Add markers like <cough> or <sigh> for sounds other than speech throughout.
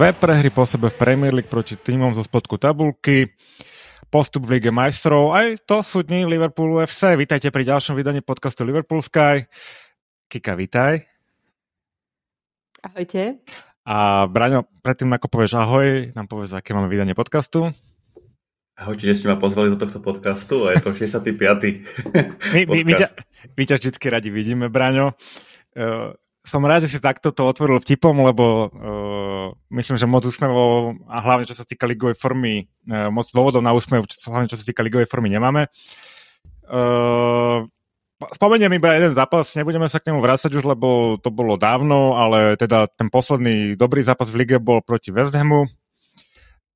dve prehry po sebe v Premier League proti týmom zo spodku tabulky, postup v Lige majstrov, aj to sú dni Liverpoolu FC. Vítajte pri ďalšom vydaní podcastu Liverpool Sky. Kika, vítaj. Ahojte. A Braňo, predtým ako povieš ahoj, nám povedz, aké máme vydanie podcastu. Ahojte, že ste ma pozvali do tohto podcastu a je to 65. my, my, my, ťa, my ťa vždy radi vidíme, Braňo. Uh, som rád, že si takto to otvoril vtipom, lebo uh, myslím, že moc úsmevov a hlavne čo sa týka ligovej formy, uh, moc dôvodov na úsmev, čo, hlavne čo sa týka ligovej formy nemáme. Uh, spomeniem iba jeden zápas, nebudeme sa k nemu vrácať už, lebo to bolo dávno, ale teda ten posledný dobrý zápas v lige bol proti West Hamu.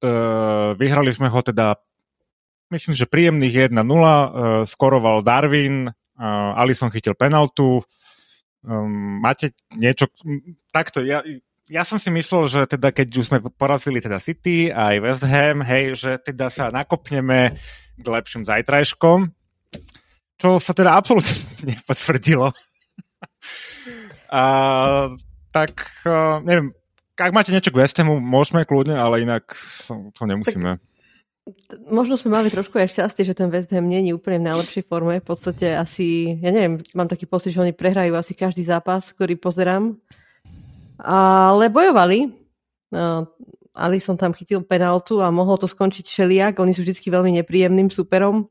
Uh, vyhrali sme ho teda myslím, že príjemných 1-0, uh, skoroval Darwin, uh, Alison chytil penaltu, Um, máte niečo, takto, ja, ja som si myslel, že teda keď už sme porazili teda City a aj West Ham, hej, že teda sa nakopneme k lepším zajtrajškom, čo sa teda absolútne <laughs> nepotvrdilo. a, tak, uh, neviem, ak máte niečo k West Hamu, môžeme kľudne, ale inak to nemusíme. Tak Možno sme mali trošku aj šťastie, že ten West Ham nie je úplne v najlepšej forme. V podstate asi, ja neviem, mám taký pocit, že oni prehrajú asi každý zápas, ktorý pozerám. Ale bojovali. Uh, Ali som tam chytil penaltu a mohol to skončiť šeliak. Oni sú vždy veľmi nepríjemným superom.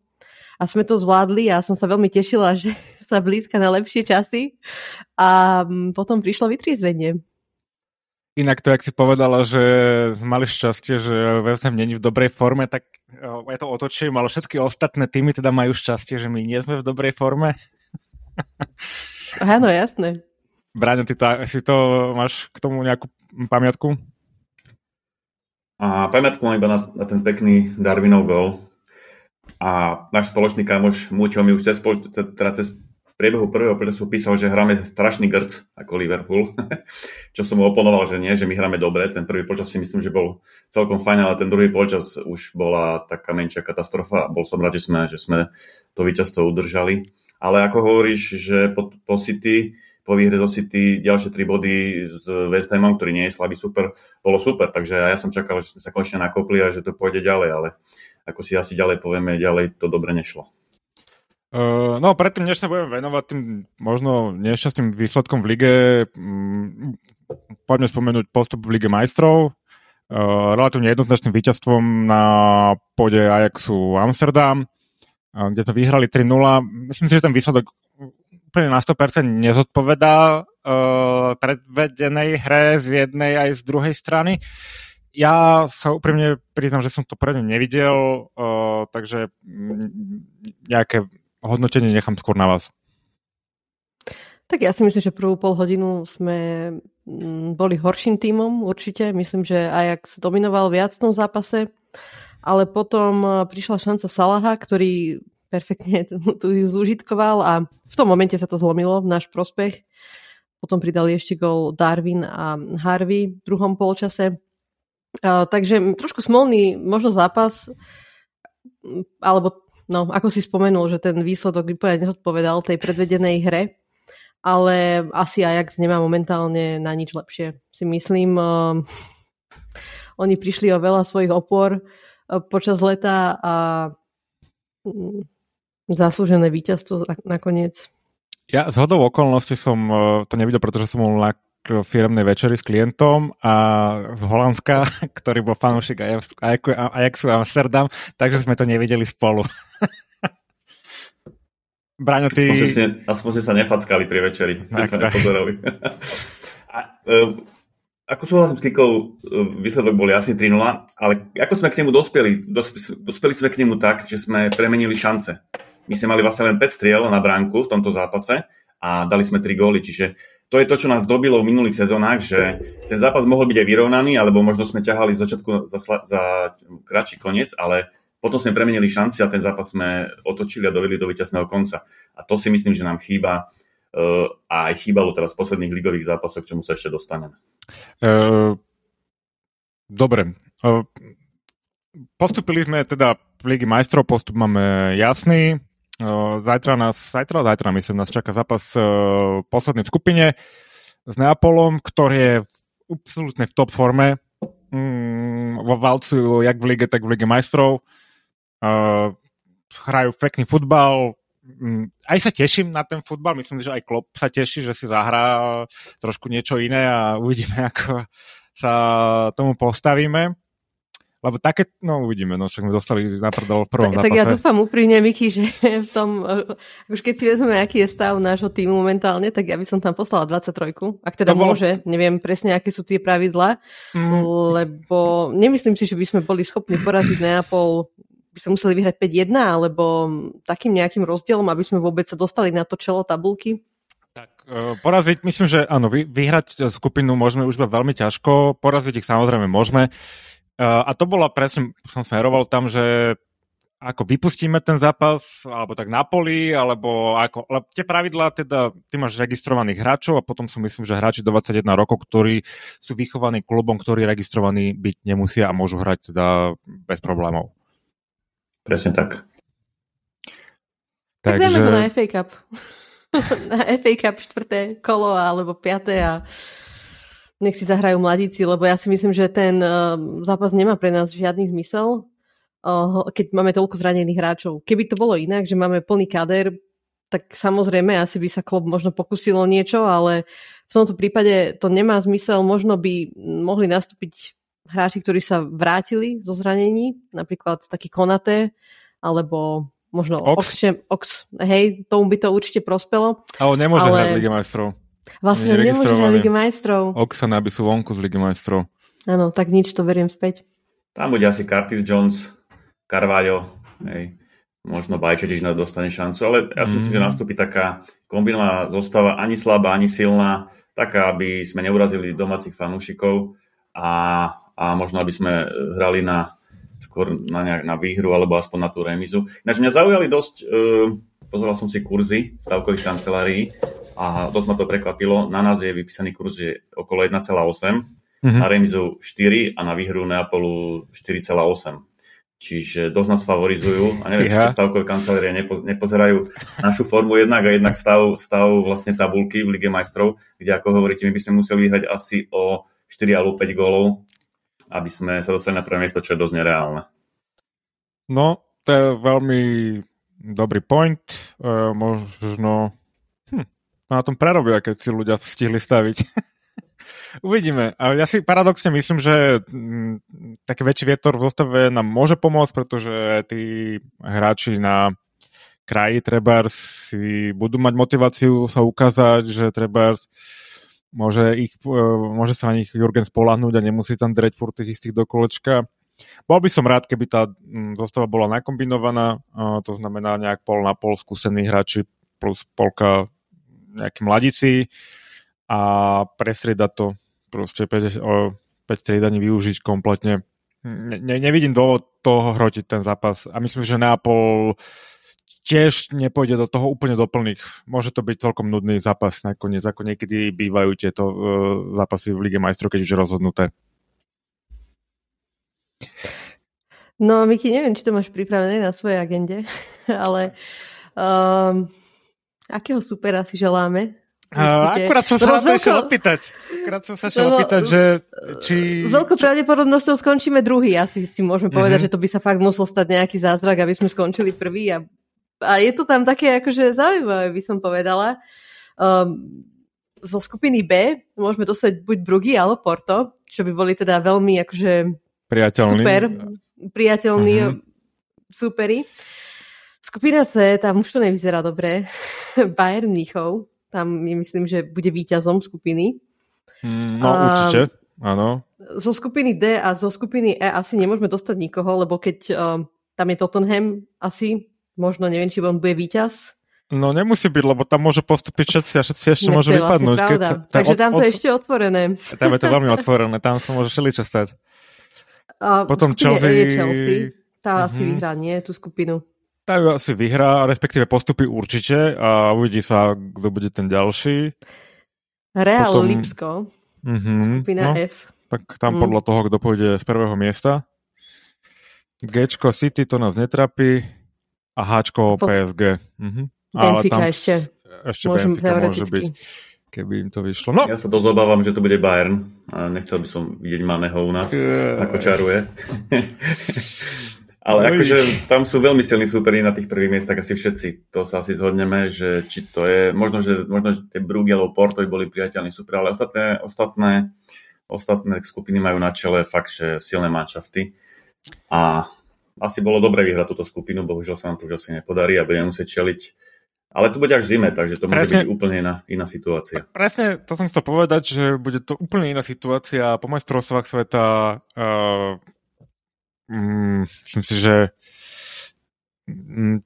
A sme to zvládli a som sa veľmi tešila, <laughs> že sa blízka na lepšie časy. A mm, potom prišlo vytriezvenie. Inak to, ak si povedala, že mali šťastie, že West Ham není v dobrej forme, tak ja to otočím, ale všetky ostatné týmy teda majú šťastie, že my nie sme v dobrej forme. Áno, jasné. Bráňo, ty to, si to máš k tomu nejakú pamiatku? A pamiatku mám iba na, na ten pekný Darwinov gol. A náš spoločný kamoš Múťo mi už cez, teda cez priebehu prvého pretesu písal, že hráme strašný grc ako Liverpool, <laughs> čo som mu oponoval, že nie, že my hráme dobre. Ten prvý počas si myslím, že bol celkom fajn, ale ten druhý počas už bola taká menšia katastrofa. Bol som rád, že sme, že sme to víťazstvo udržali. Ale ako hovoríš, že po, po City, po výhre do City ďalšie tri body s West Hamom, ktorý nie je slabý super, bolo super. Takže ja som čakal, že sme sa konečne nakopli a že to pôjde ďalej, ale ako si asi ďalej povieme, ďalej to dobre nešlo. No, predtým, než sa budeme venovať tým možno nešťastným výsledkom v lige, um, poďme spomenúť postup v lige majstrov. Uh, relatívne jednoznačným víťazstvom na pôde Ajaxu Amsterdam, kde sme vyhrali 3-0. Myslím si, že ten výsledok úplne na 100% nezodpovedá uh, predvedenej hre z jednej aj z druhej strany. Ja sa úprimne priznám, že som to predne nevidel, uh, takže nejaké hodnotenie nechám skôr na vás. Tak ja si myslím, že prvú pol hodinu sme mm, boli horším tímom určite. Myslím, že Ajax dominoval viac v tom zápase, ale potom e, prišla šanca Salaha, ktorý perfektne <laughs> tu zúžitkoval a v tom momente sa to zlomilo v náš prospech. Potom pridali ešte gol Darwin a Harvey v druhom polčase. Uh, takže trošku smolný možno zápas, alebo No, ako si spomenul, že ten výsledok úplne nezodpovedal tej predvedenej hre, ale asi Ajax nemá momentálne na nič lepšie. Si myslím, uh, oni prišli o veľa svojich opor uh, počas leta a um, zaslúžené víťazstvo nakoniec. Ja z hodou okolností som uh, to nevidel, pretože som bol na firmnej večeri s klientom a z Holandska, <laughs> ktorý bol fanúšik Ajaxu Amsterdam, takže sme to nevideli spolu. <laughs> Braňo, ty... Aspoň ste, aspoň ste sa nefackali pri večeri, tak, ste to nepozerali. <laughs> a, uh, ako súhlasím s Kikou, e, výsledok bol jasný 3-0, ale ako sme k nemu dospeli? Dospeli, dospeli sme k nemu tak, že sme premenili šance. My sme mali vlastne len 5 striel na bránku v tomto zápase a dali sme 3 góly, čiže to je to, čo nás dobilo v minulých sezónach, že ten zápas mohol byť aj vyrovnaný, alebo možno sme ťahali z začiatku za, za kratší koniec, ale potom sme premenili šanci a ten zápas sme otočili a dovedli do víťazného konca. A to si myslím, že nám chýba uh, a aj chýbalo teraz v posledných ligových zápasoch, k čomu sa ešte dostaneme. Uh, dobre. Uh, postupili sme teda v Ligi majstrov, postup máme jasný. Zajtra nás, zajtra, zajtra myslím, nás čaká zápas uh, poslednej skupine s Neapolom, ktorý je absolútne v top forme. mm, valcujú jak v lige, tak v lige majstrov. Uh, hrajú pekný futbal, mm, aj sa teším na ten futbal, myslím, že aj Klopp sa teší, že si zahrá trošku niečo iné a uvidíme, <laughs> ako sa tomu postavíme. Lebo také, no uvidíme, no však sme dostali na prdol v prvom tak, zápase. Tak ja dúfam úprimne, Miky, že v tom, už keď si vezmeme, aký je stav nášho týmu momentálne, tak ja by som tam poslala 23, ak teda bolo... môže, neviem presne, aké sú tie pravidlá, mm. lebo nemyslím si, že by sme boli schopní poraziť Neapol by sme museli vyhrať 5-1, alebo takým nejakým rozdielom, aby sme vôbec sa dostali na to čelo tabulky? Tak, uh, poraziť, myslím, že áno, vy, vyhrať skupinu môžeme už veľmi ťažko, poraziť ich samozrejme môžeme. A to bolo presne, som smeroval tam, že ako vypustíme ten zápas, alebo tak na poli, alebo ako, ale tie pravidlá teda, ty máš registrovaných hráčov a potom sú myslím, že hráči do 21 rokov, ktorí sú vychovaní klubom, ktorí registrovaní byť nemusia a môžu hrať teda bez problémov. Presne tak. Tak Takže... dáme to na FA Cup. <laughs> na FA Cup štvrté kolo alebo piaté a nech si zahrajú mladíci, lebo ja si myslím, že ten uh, zápas nemá pre nás žiadny zmysel, uh, keď máme toľko zranených hráčov. Keby to bolo inak, že máme plný kader, tak samozrejme asi by sa klub možno pokusilo niečo, ale v tomto prípade to nemá zmysel. Možno by mohli nastúpiť hráči, ktorí sa vrátili zo zranení, napríklad taký Konaté, alebo možno Ox. Ox, Ox hej, tomu by to určite prospelo. Ale nemôže ale... hrať Lige majstrov. Vlastne nemôže hrať Lige majstrov. Oxana aby sú vonku z Ligy majstrov. Áno, tak nič, to veriem späť. Tam bude asi Curtis Jones, Carvalho, hej. Možno Bajčetič dostane šancu, ale ja si mm. myslím, že nastúpi taká kombinovaná zostava, ani slabá, ani silná, taká, aby sme neurazili domácich fanúšikov a, a možno aby sme hrali na skôr na, nejak, na výhru alebo aspoň na tú remizu. Ináč mňa zaujali dosť, uh, pozeral som si kurzy stavkových kancelárií a dosť ma to prekvapilo. Na nás je vypísaný kurz je okolo 1,8, mm-hmm. na remizu 4 a na výhru Neapolu 4,8. Čiže dosť nás favorizujú a neviem, ja. či stavkové kancelárie nepo, nepozerajú našu formu jednak a jednak stav, stav vlastne tabulky v Lige majstrov, kde ako hovoríte, my by sme museli vyhrať asi o 4 alebo 5 gólov, aby sme sa dostali na prvé miesto, čo je dosť nereálne. No, to je veľmi dobrý point. E, možno na tom prerobia, keď si ľudia stihli staviť. <laughs> Uvidíme. Ale ja si paradoxne myslím, že mm, taký väčší vietor v zostave nám môže pomôcť, pretože tí hráči na kraji treba si budú mať motiváciu sa ukázať, že treba môže, ich, e, môže sa na nich Jurgen spolahnúť a nemusí tam dreť furt tých istých do kolečka. Bol by som rád, keby tá mm, zostava bola nakombinovaná, to znamená nejak pol na pol skúsení hráči plus polka nejakí mladíci a prestriedať to proste 5, 5 striedaní využiť kompletne. Ne, nevidím dôvod toho hrotiť ten zápas a myslím, že Neapol tiež nepôjde do toho úplne doplných. Môže to byť celkom nudný zápas nakoniec, ako niekedy bývajú tieto uh, zápasy v Lige majstrov, keď už je rozhodnuté. No, Miki, neviem, či to máš pripravené na svojej agende, <laughs> ale um, Akého supera si želáme? Uh, akurát som sa na to veľko... opýtať. Akurát som sa šiel opýtať, že či... S veľkou pravdepodobnosťou skončíme druhý. Asi si môžeme povedať, uh-huh. že to by sa fakt musel stať nejaký zázrak, aby sme skončili prvý. A, a je to tam také akože zaujímavé, by som povedala. Um, zo skupiny B môžeme dostať buď Brugy alebo Porto, čo by boli teda veľmi akože priateľný. super, priateľní uh-huh. superi. Skupina C, tam už to nevyzerá dobre. <laughs> Bayern Mníchov, tam je myslím, že bude víťazom skupiny. Mm, no a určite, áno. Zo skupiny D a zo skupiny E asi nemôžeme dostať nikoho, lebo keď uh, tam je Tottenham, asi možno neviem, či on bude víťaz. No nemusí byť, lebo tam môže postúpiť všetci a všetci ešte ne, môžu vypadnúť. Vlastne keď sa, Takže od, tam to od, je ešte otvorené. <laughs> Tam je to veľmi otvorené, tam sa môže všeličo stať. Uh, Potom Chelsea... E je Chelsea. Tá uh-huh. asi mhm. vyhrá, nie, tú skupinu. Tá ju asi vyhrá, respektíve postupy určite a uvidí sa, kto bude ten ďalší. Real Potom... Lipsko, mm-hmm, skupina no, F. Tak tam mm. podľa toho, kto pôjde z prvého miesta. Gčko City to nás netrapí a Hčko po... PSG. Mhm. Benfica Ale tam ešte. Ešte Môžem Benfica môže byť. keby im to vyšlo. No. Ja sa dosť obávam, že to bude Bayern. A nechcel by som vidieť Maneho u nás, yeah. ako čaruje. <laughs> Ale no akože tam sú veľmi silní súperi na tých prvých miestach, asi všetci. To sa asi zhodneme, že či to je, možno, že, možno, že tie Brugge alebo Porto boli priateľní super, ale ostatné, ostatné, ostatné skupiny majú na čele fakt, že silné manšafty. A asi bolo dobre vyhrať túto skupinu, bohužiaľ sa nám to už asi nepodarí a budeme musieť čeliť ale to bude až zime, takže to môže presne, byť úplne iná, iná situácia. Presne, to som chcel povedať, že bude to úplne iná situácia. Po majstrovstvách sveta uh, mm, myslím si, že mm,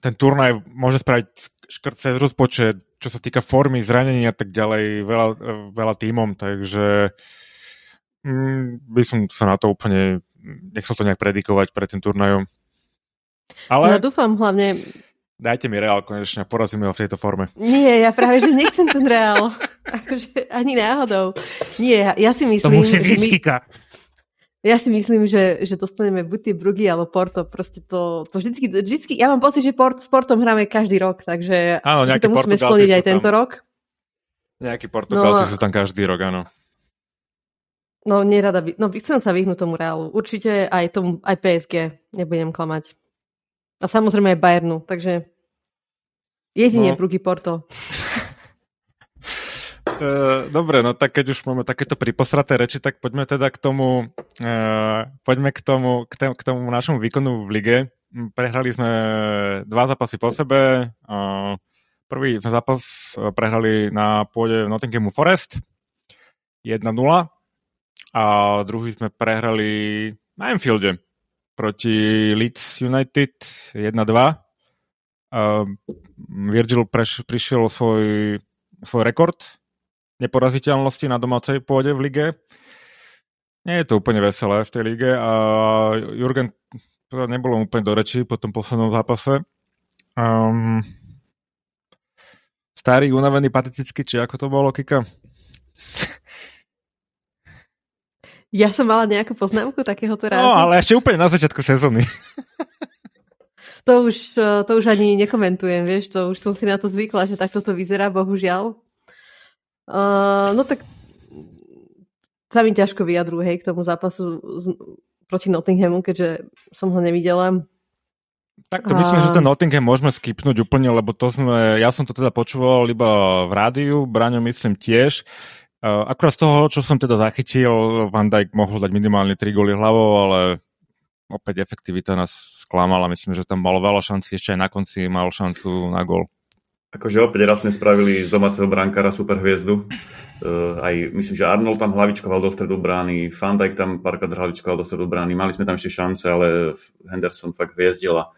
ten turnaj môže spraviť škrt cez rozpočet, čo sa týka formy, zranení a tak ďalej, veľa, veľa tímom, takže mm, by som sa na to úplne nechcel to nejak predikovať pred tým turnajom. Ale... Ja dúfam hlavne, Dajte mi Reál konečne porazíme ho v tejto forme. Nie, ja práve, že nechcem ten Reál. <laughs> Akože ani náhodou. Nie, ja, ja si myslím... To musí byť my... Ja si myslím, že, že dostaneme buď tie Brugy alebo Porto. Proste to, to vždycky, vždycky... Ja mám pocit, že Port, s Portom hráme každý rok, takže áno, to musíme splniť aj tento tam, rok. Nejakí Portugalci no, sú tam každý rok, áno. No, nerada by... No, chcem sa vyhnúť tomu Reálu. Určite aj, tomu, aj PSG. Nebudem klamať. A samozrejme aj Bayernu, takže jedine no. Brugy Porto. <laughs> Uh, dobre, no tak keď už máme takéto pripostraté reči, tak poďme teda k tomu, uh, poďme k tomu, k, tém, k tomu našemu výkonu v lige. Prehrali sme dva zápasy po sebe. Uh, prvý zápas prehrali na pôde Nottinghamu Forest 1-0 a druhý sme prehrali na Enfielde proti Leeds United 1-2. Uh, Virgil preš, prišiel svoj, svoj rekord neporaziteľnosti na domácej pôde v lige. Nie je to úplne veselé v tej lige a Jurgen to nebolo úplne do reči po tom poslednom zápase. Um, starý, unavený, patetický, či ako to bolo, Kika? Ja som mala nejakú poznámku takéhoto rázu. No, ale ešte úplne na začiatku sezóny. to už, to už ani nekomentujem, vieš, to už som si na to zvykla, že takto to vyzerá, bohužiaľ. Uh, no tak sa mi ťažko vyjadruje hej, k tomu zápasu z, proti Nottinghamu, keďže som ho nevidela. Tak to a... myslím, že ten Nottingham môžeme skipnúť úplne, lebo to sme, ja som to teda počúval iba v rádiu, Braňo myslím tiež. Akurát z toho, čo som teda zachytil, Van Dijk mohol dať minimálne 3 góly hlavou, ale opäť efektivita nás sklamala. Myslím, že tam malo veľa šancí, ešte aj na konci mal šancu na gól. Akože opäť raz sme spravili z domáceho brankára super hviezdu. Uh, aj myslím, že Arnold tam hlavičkoval do stredu brány, Van tam párkrát hlavičkoval do stredu brány, mali sme tam ešte šance, ale Henderson fakt hviezdil a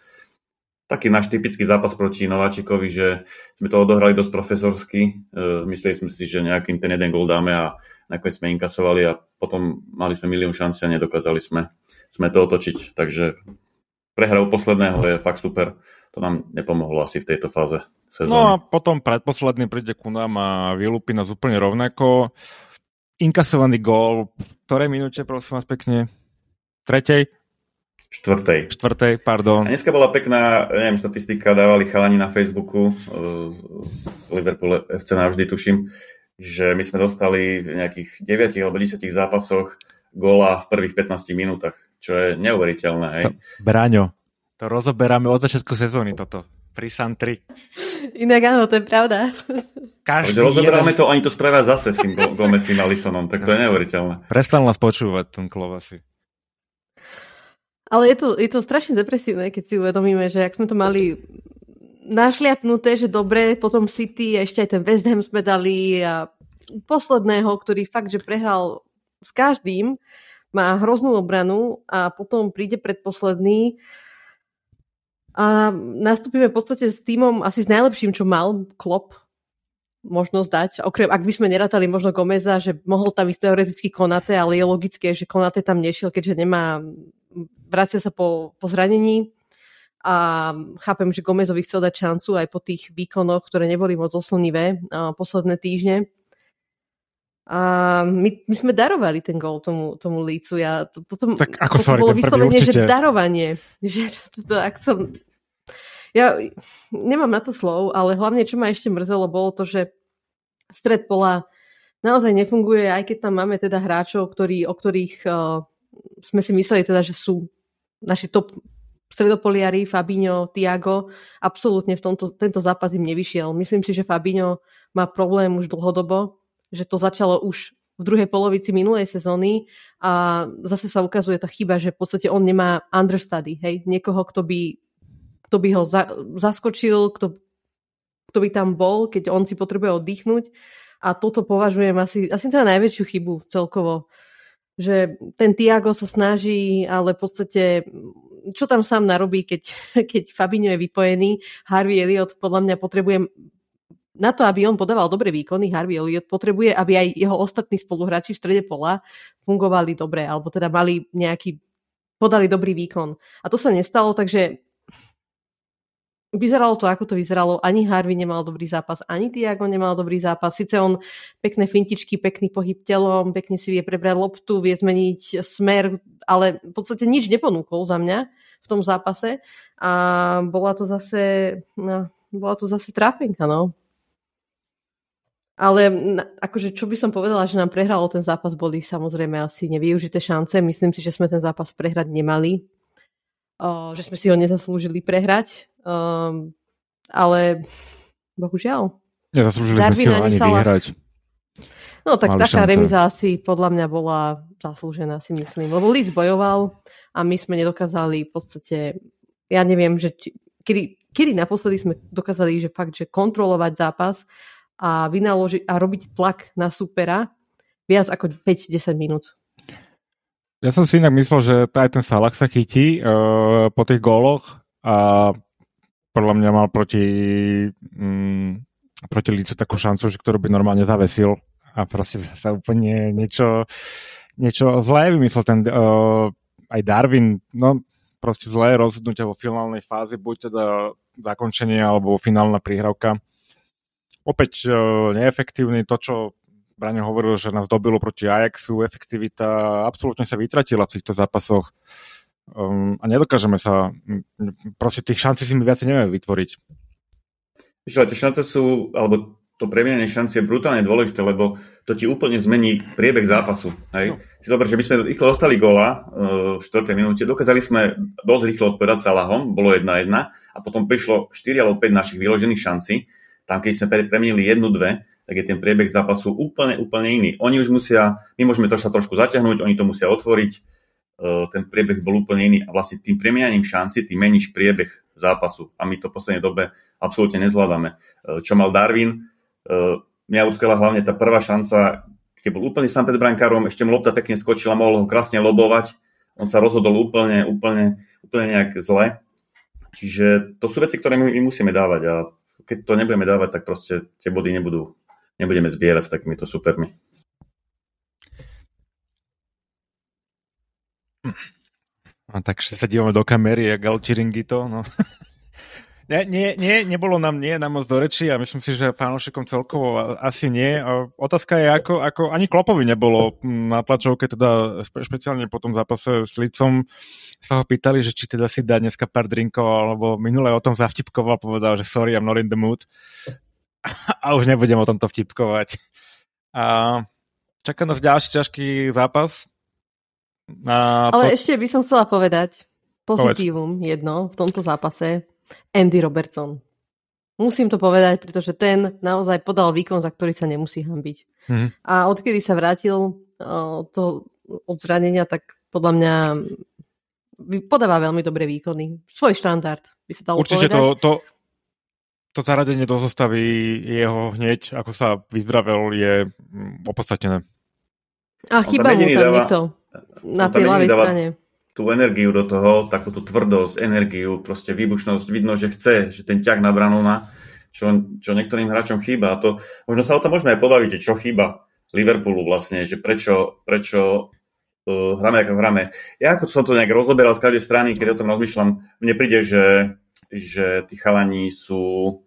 taký náš typický zápas proti Nováčikovi, že sme to odohrali dosť profesorsky. E, mysleli sme si, že nejakým ten jeden gol dáme a nakoniec sme inkasovali a potom mali sme milión šanci a nedokázali sme, sme to otočiť. Takže prehra u posledného je fakt super. To nám nepomohlo asi v tejto fáze sezóny. No a potom predposledný príde ku nám a vylúpi nás úplne rovnako. Inkasovaný gól v ktorej minúte, prosím vás pekne? Tretej? Štvrtej. Štvrtej, pardon. A dneska bola pekná, neviem, štatistika, dávali chalani na Facebooku, uh, Liverpool FC navždy tuším, že my sme dostali v nejakých 9 alebo 10 zápasoch góla v prvých 15 minútach, čo je neuveriteľné. Hej? To, Braňo, to rozoberáme od začiatku sezóny toto. Pri San 3. Inak áno, to je pravda. Každý rozoberáme jeden... to, oni to spravia zase s tým Gomezom a Listonom, tak to je neuveriteľné. Prestal nás počúvať, ten klov asi. Ale je to, je to strašne depresívne, keď si uvedomíme, že ak sme to mali našliapnuté, že dobre, potom City a ešte aj ten West Ham sme dali a posledného, ktorý fakt, že prehral s každým, má hroznú obranu a potom príde predposledný a nastúpime v podstate s týmom asi s najlepším, čo mal Klopp možnosť dať. Okrem, ak by sme nerátali možno Gomeza, že mohol tam ísť teoreticky Konate, ale je logické, že Konate tam nešiel, keďže nemá vracia sa po, po zranení a chápem, že Gomezovi chcel dať šancu aj po tých výkonoch, ktoré neboli moc oslnivé posledné týždne. A my, my sme darovali ten gol tomu, tomu lícu. Ja, to, to, to, tak ako to, sorry, bolo vyslovene, že darovanie. Že <laughs> to, to, ak som, ja nemám na to slov, ale hlavne, čo ma ešte mrzelo, bolo to, že stred pola naozaj nefunguje, aj keď tam máme teda hráčov, ktorí, o ktorých uh, sme si mysleli teda, že sú naši top stredopoliari, Fabinho, Tiago, absolútne v tomto, tento zápas im nevyšiel. Myslím si, že Fabinho má problém už dlhodobo, že to začalo už v druhej polovici minulej sezóny a zase sa ukazuje tá chyba, že v podstate on nemá understudy, hej, niekoho, kto by, kto by ho za, zaskočil, kto, kto by tam bol, keď on si potrebuje oddychnúť a toto považujem asi, asi za najväčšiu chybu celkovo, že ten Tiago sa snaží, ale v podstate čo tam sám narobí, keď, <laughs> keď Fabinho je vypojený, Harvey Elliot podľa mňa potrebuje na to, aby on podával dobré výkony, Harvey Elliot potrebuje, aby aj jeho ostatní spoluhráči v strede pola fungovali dobre, alebo teda mali nejaký, podali dobrý výkon. A to sa nestalo, takže vyzeralo to, ako to vyzeralo. Ani Harvey nemal dobrý zápas, ani Tiago nemal dobrý zápas. Sice on pekné fintičky, pekný pohyb telom, pekne si vie prebrať loptu, vie zmeniť smer, ale v podstate nič neponúkol za mňa v tom zápase. A bola to zase, no, bola to zase trápenka, no. Ale akože čo by som povedala, že nám prehralo ten zápas, boli samozrejme asi nevyužité šance. Myslím si, že sme ten zápas prehrať nemali. Že sme si ho nezaslúžili prehrať. Um, ale bohužiaľ. Nezaslúžili sme si ho ani vyhrať. No tak Mali taká šance. remiza asi podľa mňa bola zaslúžená, si myslím. Lebo Leeds bojoval a my sme nedokázali v podstate, ja neviem, že či, kedy, kedy naposledy sme dokázali, že fakt, že kontrolovať zápas a vynaložiť a robiť tlak na supera viac ako 5-10 minút. Ja som si inak myslel, že aj ten Salah sa chytí uh, po tých góloch a podľa mňa mal proti, um, proti Lícu takú šancu, že ktorú by normálne zavesil. A proste sa úplne niečo, niečo zlé vymyslel ten uh, aj Darwin, no proste zlé rozhodnutia vo finálnej fáze, buď teda zakončenie alebo finálna príhravka opäť uh, neefektívny. To, čo Braňo hovoril, že nás dobilo proti Ajaxu, efektivita absolútne sa vytratila v týchto zápasoch um, a nedokážeme sa, proste tých šancí si my viacej nevieme vytvoriť. Víš, tie šance sú, alebo to premienenie šanci je brutálne dôležité, lebo to ti úplne zmení priebeh zápasu. Hej? No. Si zober, že my sme rýchlo dostali góla uh, v 4. minúte, dokázali sme dosť rýchlo odpovedať Salahom, bolo 1-1 a potom prišlo 4 alebo 5 našich vyložených šancí tam, keď sme premenili jednu, dve, tak je ten priebeh zápasu úplne, úplne iný. Oni už musia, my môžeme to sa trošku zaťahnuť, oni to musia otvoriť, ten priebeh bol úplne iný a vlastne tým premianím šanci ty meníš priebeh zápasu a my to v poslednej dobe absolútne nezvládame. E, čo mal Darwin, e, mňa utkala hlavne tá prvá šanca, kde bol úplne sám pred brankárom, ešte mu lopta pekne skočila, mohol ho krásne lobovať, on sa rozhodol úplne, úplne, úplne nejak zle. Čiže to sú veci, ktoré my, my musíme dávať a keď to nebudeme dávať, tak proste tie body nebudú, nebudeme zbierať s takýmito supermi. A takže sa dívame do kamery, jak Alčiringito, no. <laughs> Nie, nie, nie, nebolo nám nie na moc do reči a myslím si, že fanúšikom celkovo asi nie. Otázka je, ako, ako ani Klopovi nebolo na tlačovke, teda špe, špeciálne po tom zápase s Licom sa ho pýtali, že či teda si dá dneska pár drinkov, alebo minule o tom zavtipkoval, povedal, že sorry, I'm not in the mood. <laughs> A už nebudem o tomto vtipkovať. A čaká nás ďalší ťažký zápas. A Ale po... ešte by som chcela povedať pozitívum Povedz. jedno v tomto zápase Andy Robertson. Musím to povedať, pretože ten naozaj podal výkon, za ktorý sa nemusí hambiť. Mm. A odkedy sa vrátil to, od zranenia, tak podľa mňa podáva veľmi dobré výkony. Svoj štandard, by sa dalo Určite povedať. to, to, to zaradenie do zostavy jeho hneď, ako sa vyzdravel, je mm, opodstatnené. A chyba mu tam dáva, niekto na tej ľavej strane tú energiu do toho, takú tú tvrdosť, energiu, proste výbušnosť, vidno, že chce, že ten ťah na branu má, čo, čo niektorým hráčom chýba. A to, možno sa o tom môžeme aj pobaviť, že čo chýba Liverpoolu vlastne, že prečo, prečo uh, hráme ako hráme. Ja ako som to nejak rozoberal z každej strany, keď o tom rozmýšľam, mne príde, že, že tí chalani sú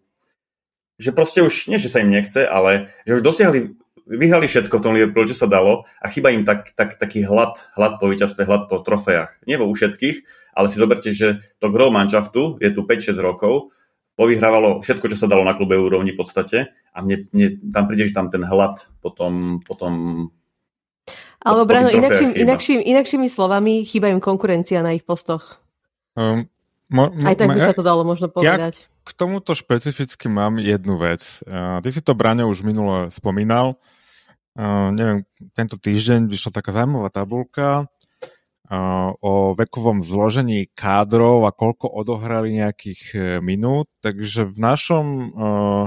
že proste už, nie že sa im nechce, ale že už dosiahli vyhrali všetko v tom Liverpoole, čo sa dalo a chyba im tak, tak, taký hlad, hlad po víťazstve, hlad po trofejach. Nie vo u všetkých, ale si zoberte, že to gro manšaftu je tu 5-6 rokov, povyhrávalo všetko, čo sa dalo na klube úrovni v podstate a mne, mne tam príde, že tam ten hlad potom, potom alebo Brano, inakším, inakším, inakšími slovami chýba im konkurencia na ich postoch. Um, mo, mo, Aj tak by sa to dalo možno povedať. Ja k tomuto špecificky mám jednu vec. Uh, ty si to, Braňo, už minule spomínal. Neviem, tento týždeň vyšla taká zaujímavá tabulka uh, o vekovom zložení kádrov a koľko odohrali nejakých uh, minút. Takže v našom uh,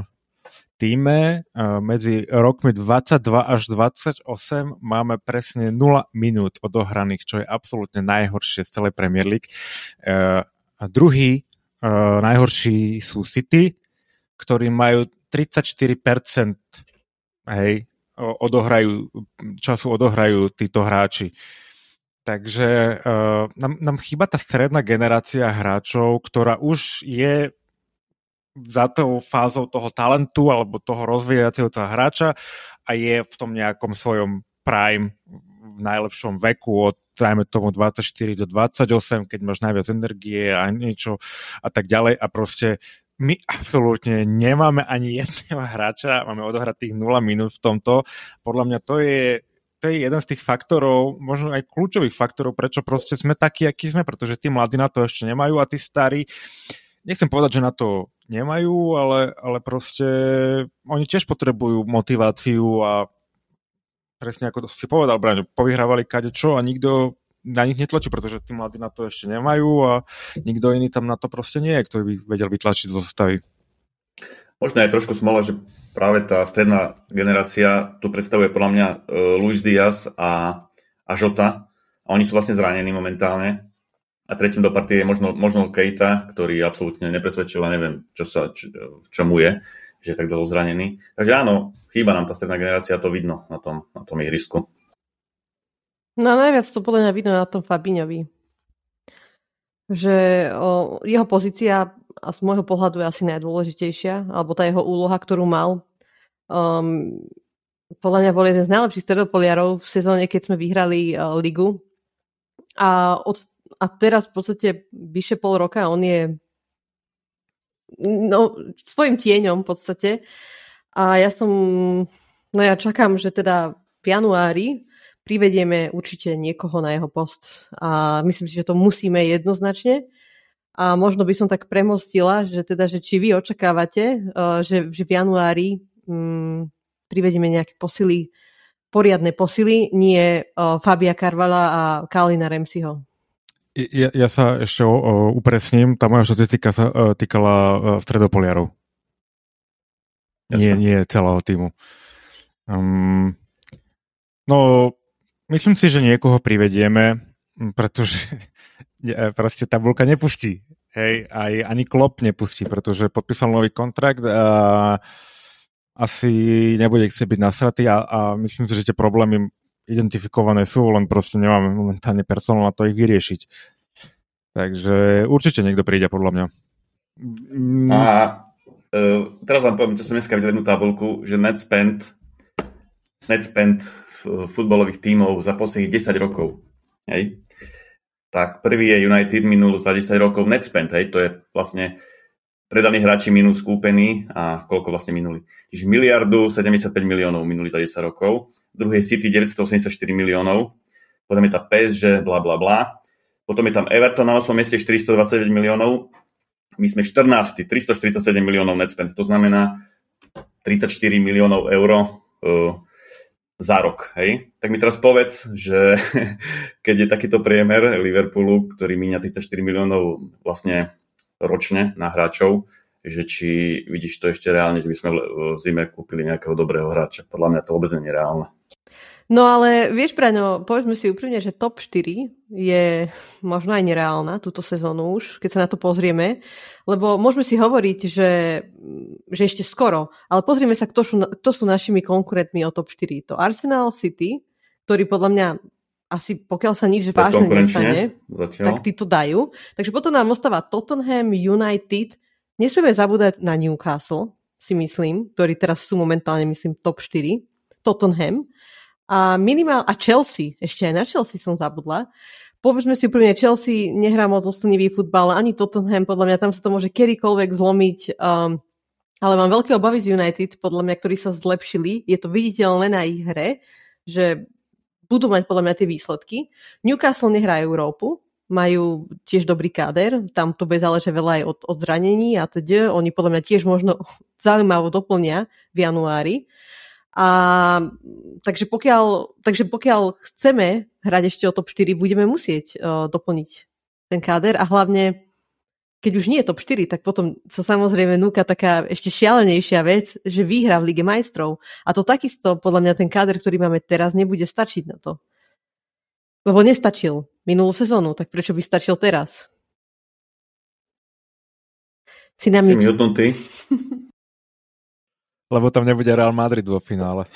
týme medzi rokmi 22 až 28 máme presne 0 minút odohraných, čo je absolútne najhoršie z celej Premier League. A druhý najhorší sú City, ktorí majú 34% hej, odohrajú, času odohrajú títo hráči. Takže uh, nám, nám chýba tá stredná generácia hráčov, ktorá už je za tou fázou toho talentu alebo toho rozvíjacieho sa hráča a je v tom nejakom svojom prime v najlepšom veku od dajme tomu 24 do 28, keď máš najviac energie a niečo a tak ďalej a proste my absolútne nemáme ani jedného hráča, máme odohrať tých 0 minút v tomto. Podľa mňa to je to je jeden z tých faktorov, možno aj kľúčových faktorov, prečo proste sme takí, akí sme, pretože tí mladí na to ešte nemajú a tí starí, nechcem povedať, že na to nemajú, ale, ale proste oni tiež potrebujú motiváciu a presne ako to si povedal, Braňo, povyhrávali kade čo a nikto na nich netlačí, pretože tí mladí na to ešte nemajú a nikto iný tam na to proste nie je, ktorý by vedel vytlačiť zo zostavy. Možno je trošku smola, že práve tá stredná generácia tu predstavuje podľa mňa uh, Luis Diaz a, a Žota a oni sú vlastne zranení momentálne a tretím do partie je možno, možno Kejta, ktorý absolútne nepresvedčil a neviem, čo, sa, čo, čo mu je, že je tak dlho zranený. Takže áno, chýba nám tá stredná generácia, to vidno na tom, na tom ihrisku. No najviac to podľa mňa vidno na tom Fabiňovi. Že o, jeho pozícia a z môjho pohľadu je asi najdôležitejšia, alebo tá jeho úloha, ktorú mal. Um, podľa mňa bol jeden z najlepších stredopoliarov v sezóne, keď sme vyhrali uh, ligu. A od a teraz v podstate vyše pol roka on je no, svojim tieňom v podstate. A ja som, no ja čakám, že teda v januári privedieme určite niekoho na jeho post. A myslím si, že to musíme jednoznačne. A možno by som tak premostila, že teda, že či vy očakávate, uh, že, že v januári um, privedieme nejaké posily, poriadne posily, nie uh, Fabia Karvala a Kalina Remsiho. Ja, ja sa ešte o, o, upresním, tá moja štatistika sa uh, týkala uh, stredopoliarov. Nie, nie celého týmu. Um, no, myslím si, že niekoho privedieme, pretože <laughs> proste tabulka nepustí. Hej, aj ani klop nepustí, pretože podpísal nový kontrakt a asi nebude chcieť byť nasratý a, a myslím si, že tie problémy identifikované sú, len proste nemáme momentálne personál na to ich vyriešiť. Takže určite niekto príde, podľa mňa. Mm. A uh, teraz vám poviem, čo som dneska videl jednu tabulku, že net spend, net spend futbalových tímov za posledných 10 rokov. Hej? Tak prvý je United minul za 10 rokov net spend, hej? to je vlastne predaní hráči minus kúpení a koľko vlastne minuli. Čiže miliardu 75 miliónov minuli za 10 rokov druhý je City 984 miliónov, potom je tá PSG, bla bla bla, potom je tam Everton na 8. mieste 429 miliónov, my sme 14. 347 miliónov net spend, to znamená 34 miliónov eur uh, za rok. Hej? Tak mi teraz povedz, že <laughs> keď je takýto priemer Liverpoolu, ktorý míňa 34 miliónov vlastne ročne na hráčov, že či vidíš to ešte reálne, že by sme v zime kúpili nejakého dobrého hráča. Podľa mňa to vôbec nie je reálne. No ale vieš, Braňo, povedzme si úprimne, že top 4 je možno aj nereálna túto sezónu už, keď sa na to pozrieme, lebo môžeme si hovoriť, že, že ešte skoro, ale pozrieme sa, kto sú, kto sú našimi konkurentmi o top 4. To Arsenal City, ktorý podľa mňa asi pokiaľ sa nič vážne nestane, zatiaľ. tak tí to dajú. Takže potom nám ostáva Tottenham, United, nesmieme zabúdať na Newcastle, si myslím, ktorí teraz sú momentálne, myslím, top 4, Tottenham, a minimál, a Chelsea, ešte aj na Chelsea som zabudla. Povedzme si úplne, Chelsea nehrá moc oslnivý futbal, ani Tottenham, podľa mňa tam sa to môže kedykoľvek zlomiť. Um, Ale mám veľké obavy z United, podľa mňa, ktorí sa zlepšili. Je to viditeľné na ich hre, že budú mať podľa mňa tie výsledky. Newcastle nehrá Európu, majú tiež dobrý káder, tam to bude záležať veľa aj od, od zranení a teda. Oni podľa mňa tiež možno <laughs> zaujímavo doplnia v januári. A takže pokiaľ, takže pokiaľ chceme hrať ešte o top 4, budeme musieť uh, doplniť ten káder a hlavne keď už nie je top 4, tak potom sa samozrejme núka taká ešte šialenejšia vec, že výhra v Lige majstrov. A to takisto, podľa mňa, ten káder, ktorý máme teraz, nebude stačiť na to. Lebo nestačil minulú sezónu, tak prečo by stačil teraz? Si na Si <laughs> Lebo tam nebude Real Madrid vo finále.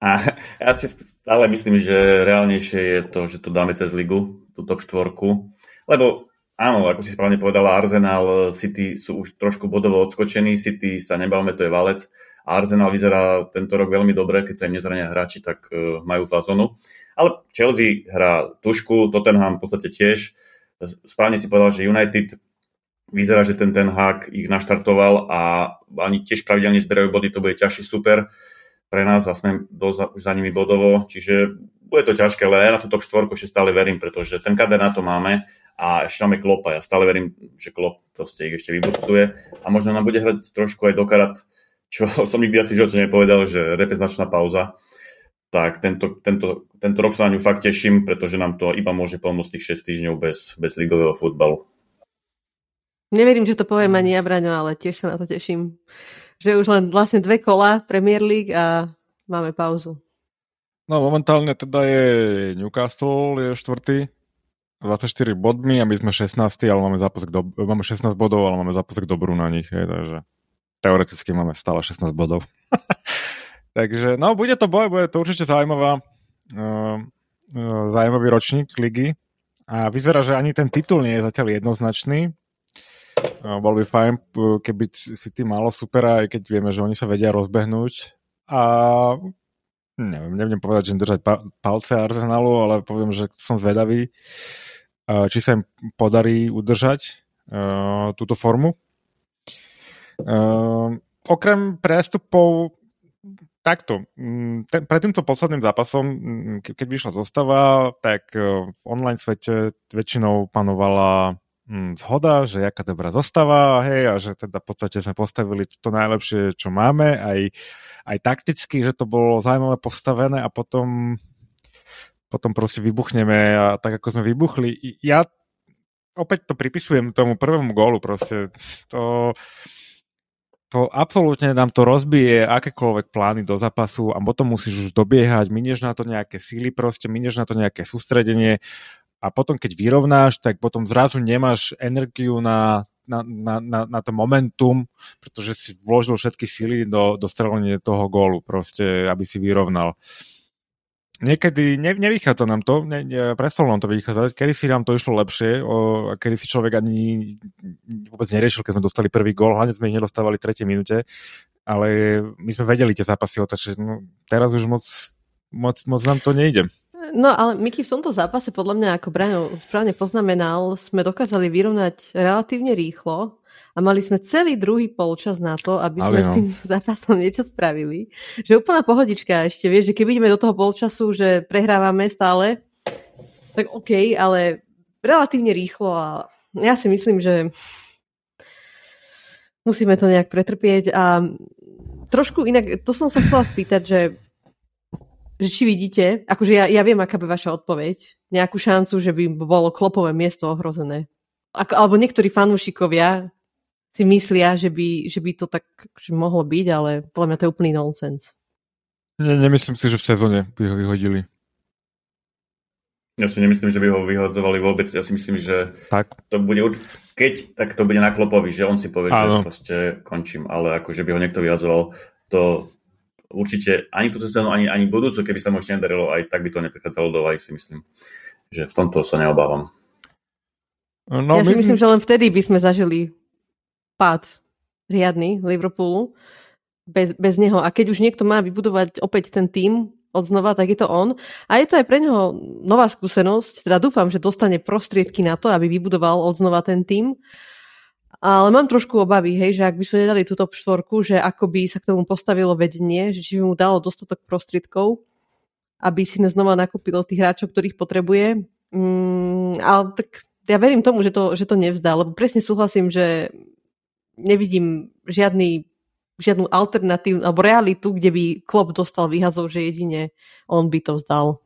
A ja si stále myslím, že reálnejšie je to, že to dáme cez ligu, tú top štvorku. Lebo Áno, ako si správne povedala, Arsenal, City sú už trošku bodovo odskočení, City sa nebavme, to je valec. A Arsenal vyzerá tento rok veľmi dobre, keď sa im nezrania hráči, tak uh, majú fazonu. Ale Chelsea hrá tušku, Tottenham v podstate tiež. Správne si povedal, že United vyzerá, že ten Ten Hag ich naštartoval a ani tiež pravidelne zberajú body, to bude ťažší super pre nás a sme dosť už za nimi bodovo, čiže bude to ťažké, ale ja na tú 4 ešte stále verím, pretože ten kader na to máme a ešte máme Klopa. Ja stále verím, že Klop proste ich ešte vybucuje a možno nám bude hrať trošku aj do karat, čo <laughs> som nikdy asi živote nepovedal, že reprezentačná pauza. Tak tento, tento, tento rok sa na ňu fakt teším, pretože nám to iba môže pomôcť tých 6 týždňov bez, bez ligového futbalu. Neverím, že to poviem ani ja, Braňo, ale tiež sa na to teším. Že už len vlastne dve kola Premier League a máme pauzu. No momentálne teda je Newcastle, je štvrtý, 24 bodmi a my sme 16, ale máme, zápas k do, máme 16 bodov, ale máme zápas k dobru na nich, je, takže teoreticky máme stále 16 bodov. <laughs> takže, no, bude to boj, bude to určite zaujímavá, uh, uh, zaujímavý ročník ligy a vyzerá, že ani ten titul nie je zatiaľ jednoznačný. Bol by fajn, keby si ty malo supera, aj keď vieme, že oni sa vedia rozbehnúť. A neviem, neviem povedať, že držať palce Arsenalu, ale poviem, že som zvedavý. Či sa im podarí udržať uh, túto formu. Uh, okrem prestupov takto, mm, ten, pred týmto posledným zápasom, mm, ke, keď vyšla zostava, tak uh, v online svete väčšinou panovala zhoda, že jaká dobrá zostava, hej, a že teda v podstate sme postavili to najlepšie, čo máme, aj, aj takticky, že to bolo zaujímavé postavené a potom potom proste vybuchneme a tak ako sme vybuchli. Ja opäť to pripisujem tomu prvému gólu proste. To, to absolútne nám to rozbije akékoľvek plány do zápasu a potom musíš už dobiehať, minieš na to nejaké síly proste, minieš na to nejaké sústredenie a potom keď vyrovnáš, tak potom zrazu nemáš energiu na, na, na, na, na to momentum, pretože si vložil všetky síly do, do strelenia toho gólu proste, aby si vyrovnal. Niekedy ne, nevychádza nám to, ne, ne, prestalo nám to vychádzať, kedy si nám to išlo lepšie, o, kedy si človek ani vôbec neriešil, keď sme dostali prvý gól, hlavne sme ich nedostávali v tretej minúte, ale my sme vedeli tie zápasy otačiť. No, teraz už moc, moc, moc nám to nejde. No ale Miky, v tomto zápase podľa mňa, ako Braňo správne poznamenal, sme dokázali vyrovnať relatívne rýchlo a mali sme celý druhý polčas na to, aby sme Ale no. s tým <laughs> zápasom niečo spravili. Že úplná pohodička ešte, vieš, že keď ideme do toho polčasu, že prehrávame stále, tak OK, ale relatívne rýchlo a ja si myslím, že musíme to nejak pretrpieť a trošku inak, to som sa chcela spýtať, že že či vidíte, akože ja, ja viem, aká by vaša odpoveď, nejakú šancu, že by bolo klopové miesto ohrozené. Ako, alebo niektorí fanúšikovia si myslia, že by, že by to tak že mohlo byť, ale podľa mňa to je úplný nonsens. Ne, nemyslím si, že v sezóne by ho vyhodili. Ja si nemyslím, že by ho vyhodzovali vôbec. Ja si myslím, že tak. to bude urč- keď, tak to bude na Klopovi, že on si povie, Áno. že proste končím, ale ako že by ho niekto vyhodzoval, to určite ani túto sezónu, ani, ani budúcu, keby sa mu ešte nedarilo, aj tak by to neprichádzalo do aj si myslím. Že v tomto sa neobávam. No, ja my... si myslím, že len vtedy by sme zažili pád riadny Liverpoolu bez, bez neho. A keď už niekto má vybudovať opäť ten tým od znova, tak je to on. A je to aj pre neho nová skúsenosť. Teda dúfam, že dostane prostriedky na to, aby vybudoval od znova ten tým. Ale mám trošku obavy, hej, že ak by sme nedali túto štvorku, že ako by sa k tomu postavilo vedenie, že či by mu dalo dostatok prostriedkov, aby si znova nakúpilo tých hráčov, ktorých potrebuje. Mm, ale tak ja verím tomu, že to, že to nevzdá, lebo presne súhlasím, že nevidím žiadny, žiadnu alternatívnu alebo realitu, kde by Klopp dostal výhazov, že jedine on by to vzdal.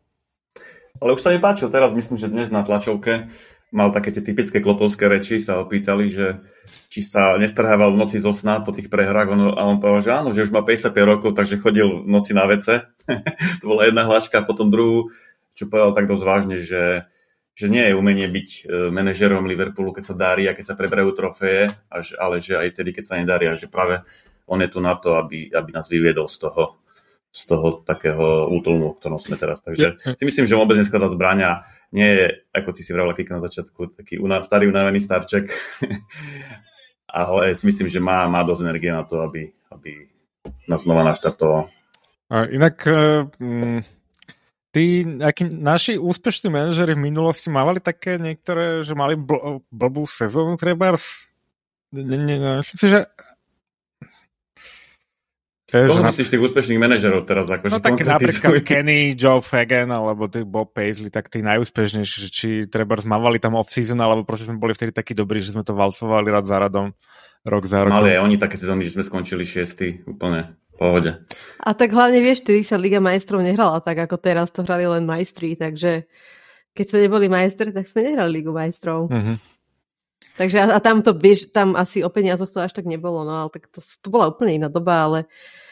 Ale už sa mi páčil teraz, myslím, že dnes na tlačovke mal také tie typické klopovské reči, sa opýtali, že či sa nestrhával v noci zo sna po tých prehrách on, a on povedal, že áno, že už má 55 rokov, takže chodil v noci na vece. <laughs> to bola jedna hláška a potom druhú, čo povedal tak dosť vážne, že, že nie je umenie byť e, manažerom Liverpoolu, keď sa darí a keď sa preberajú trofeje, ale že aj tedy, keď sa nedarí a že práve on je tu na to, aby, aby nás vyviedol z toho, z toho takého útlmu, v ktorom sme teraz. Takže si myslím, že vôbec dneska tá zbraňa nie je, ako ty si vravel na začiatku, taký starý unavený starček, <laughs> ale myslím, že má, má dosť energie na to, aby, aby nás znova naštartoval. A inak mm, tí naši úspešní manažery v minulosti mávali také niektoré, že mali bl- blbú sezónu treba. Myslím si, že Koho myslíš tých úspešných manažerov teraz? Ako, no tak napríklad Kenny, Joe Fagan alebo ty Bob Paisley, tak tí najúspešnejší, či treba zmávali tam off-season, alebo proste sme boli vtedy takí dobrí, že sme to valcovali rad za radom, rok za rokom. Mali aj oni také sezóny, že sme skončili šiestý úplne v pohode. A tak hlavne vieš, vtedy sa Liga majstrov nehrala tak, ako teraz to hrali len majstri, takže keď sme neboli majstri, tak sme nehrali Ligu majstrov. Uh-huh. Takže a, a tam to, vieš, tam asi o peniazoch to až tak nebolo, no ale tak to, to bola úplne iná doba, ale Ehm,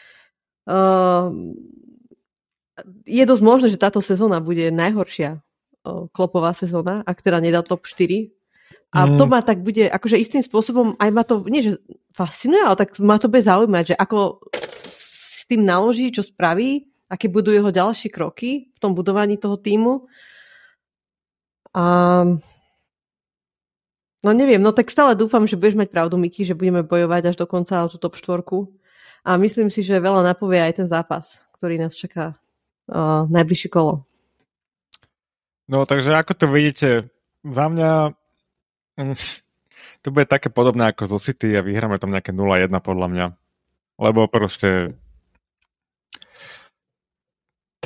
je dosť možné, že táto sezóna bude najhoršia klopová sezóna, ak teda nedá top 4. A mm. to ma tak bude, akože istým spôsobom, aj ma to, nie že fascinuje, ale tak ma to bude zaujímať, že ako s tým naloží, čo spraví, aké budú jeho ďalšie kroky v tom budovaní toho týmu. A no neviem, no tak stále dúfam, že budeš mať pravdu, Miki, že budeme bojovať až do konca o tú top 4 a myslím si, že veľa napovie aj ten zápas, ktorý nás čaká uh, najbližšie kolo. No takže ako to vidíte, za mňa mm, to bude také podobné ako zo City a vyhráme tam nejaké 0-1 podľa mňa. Lebo proste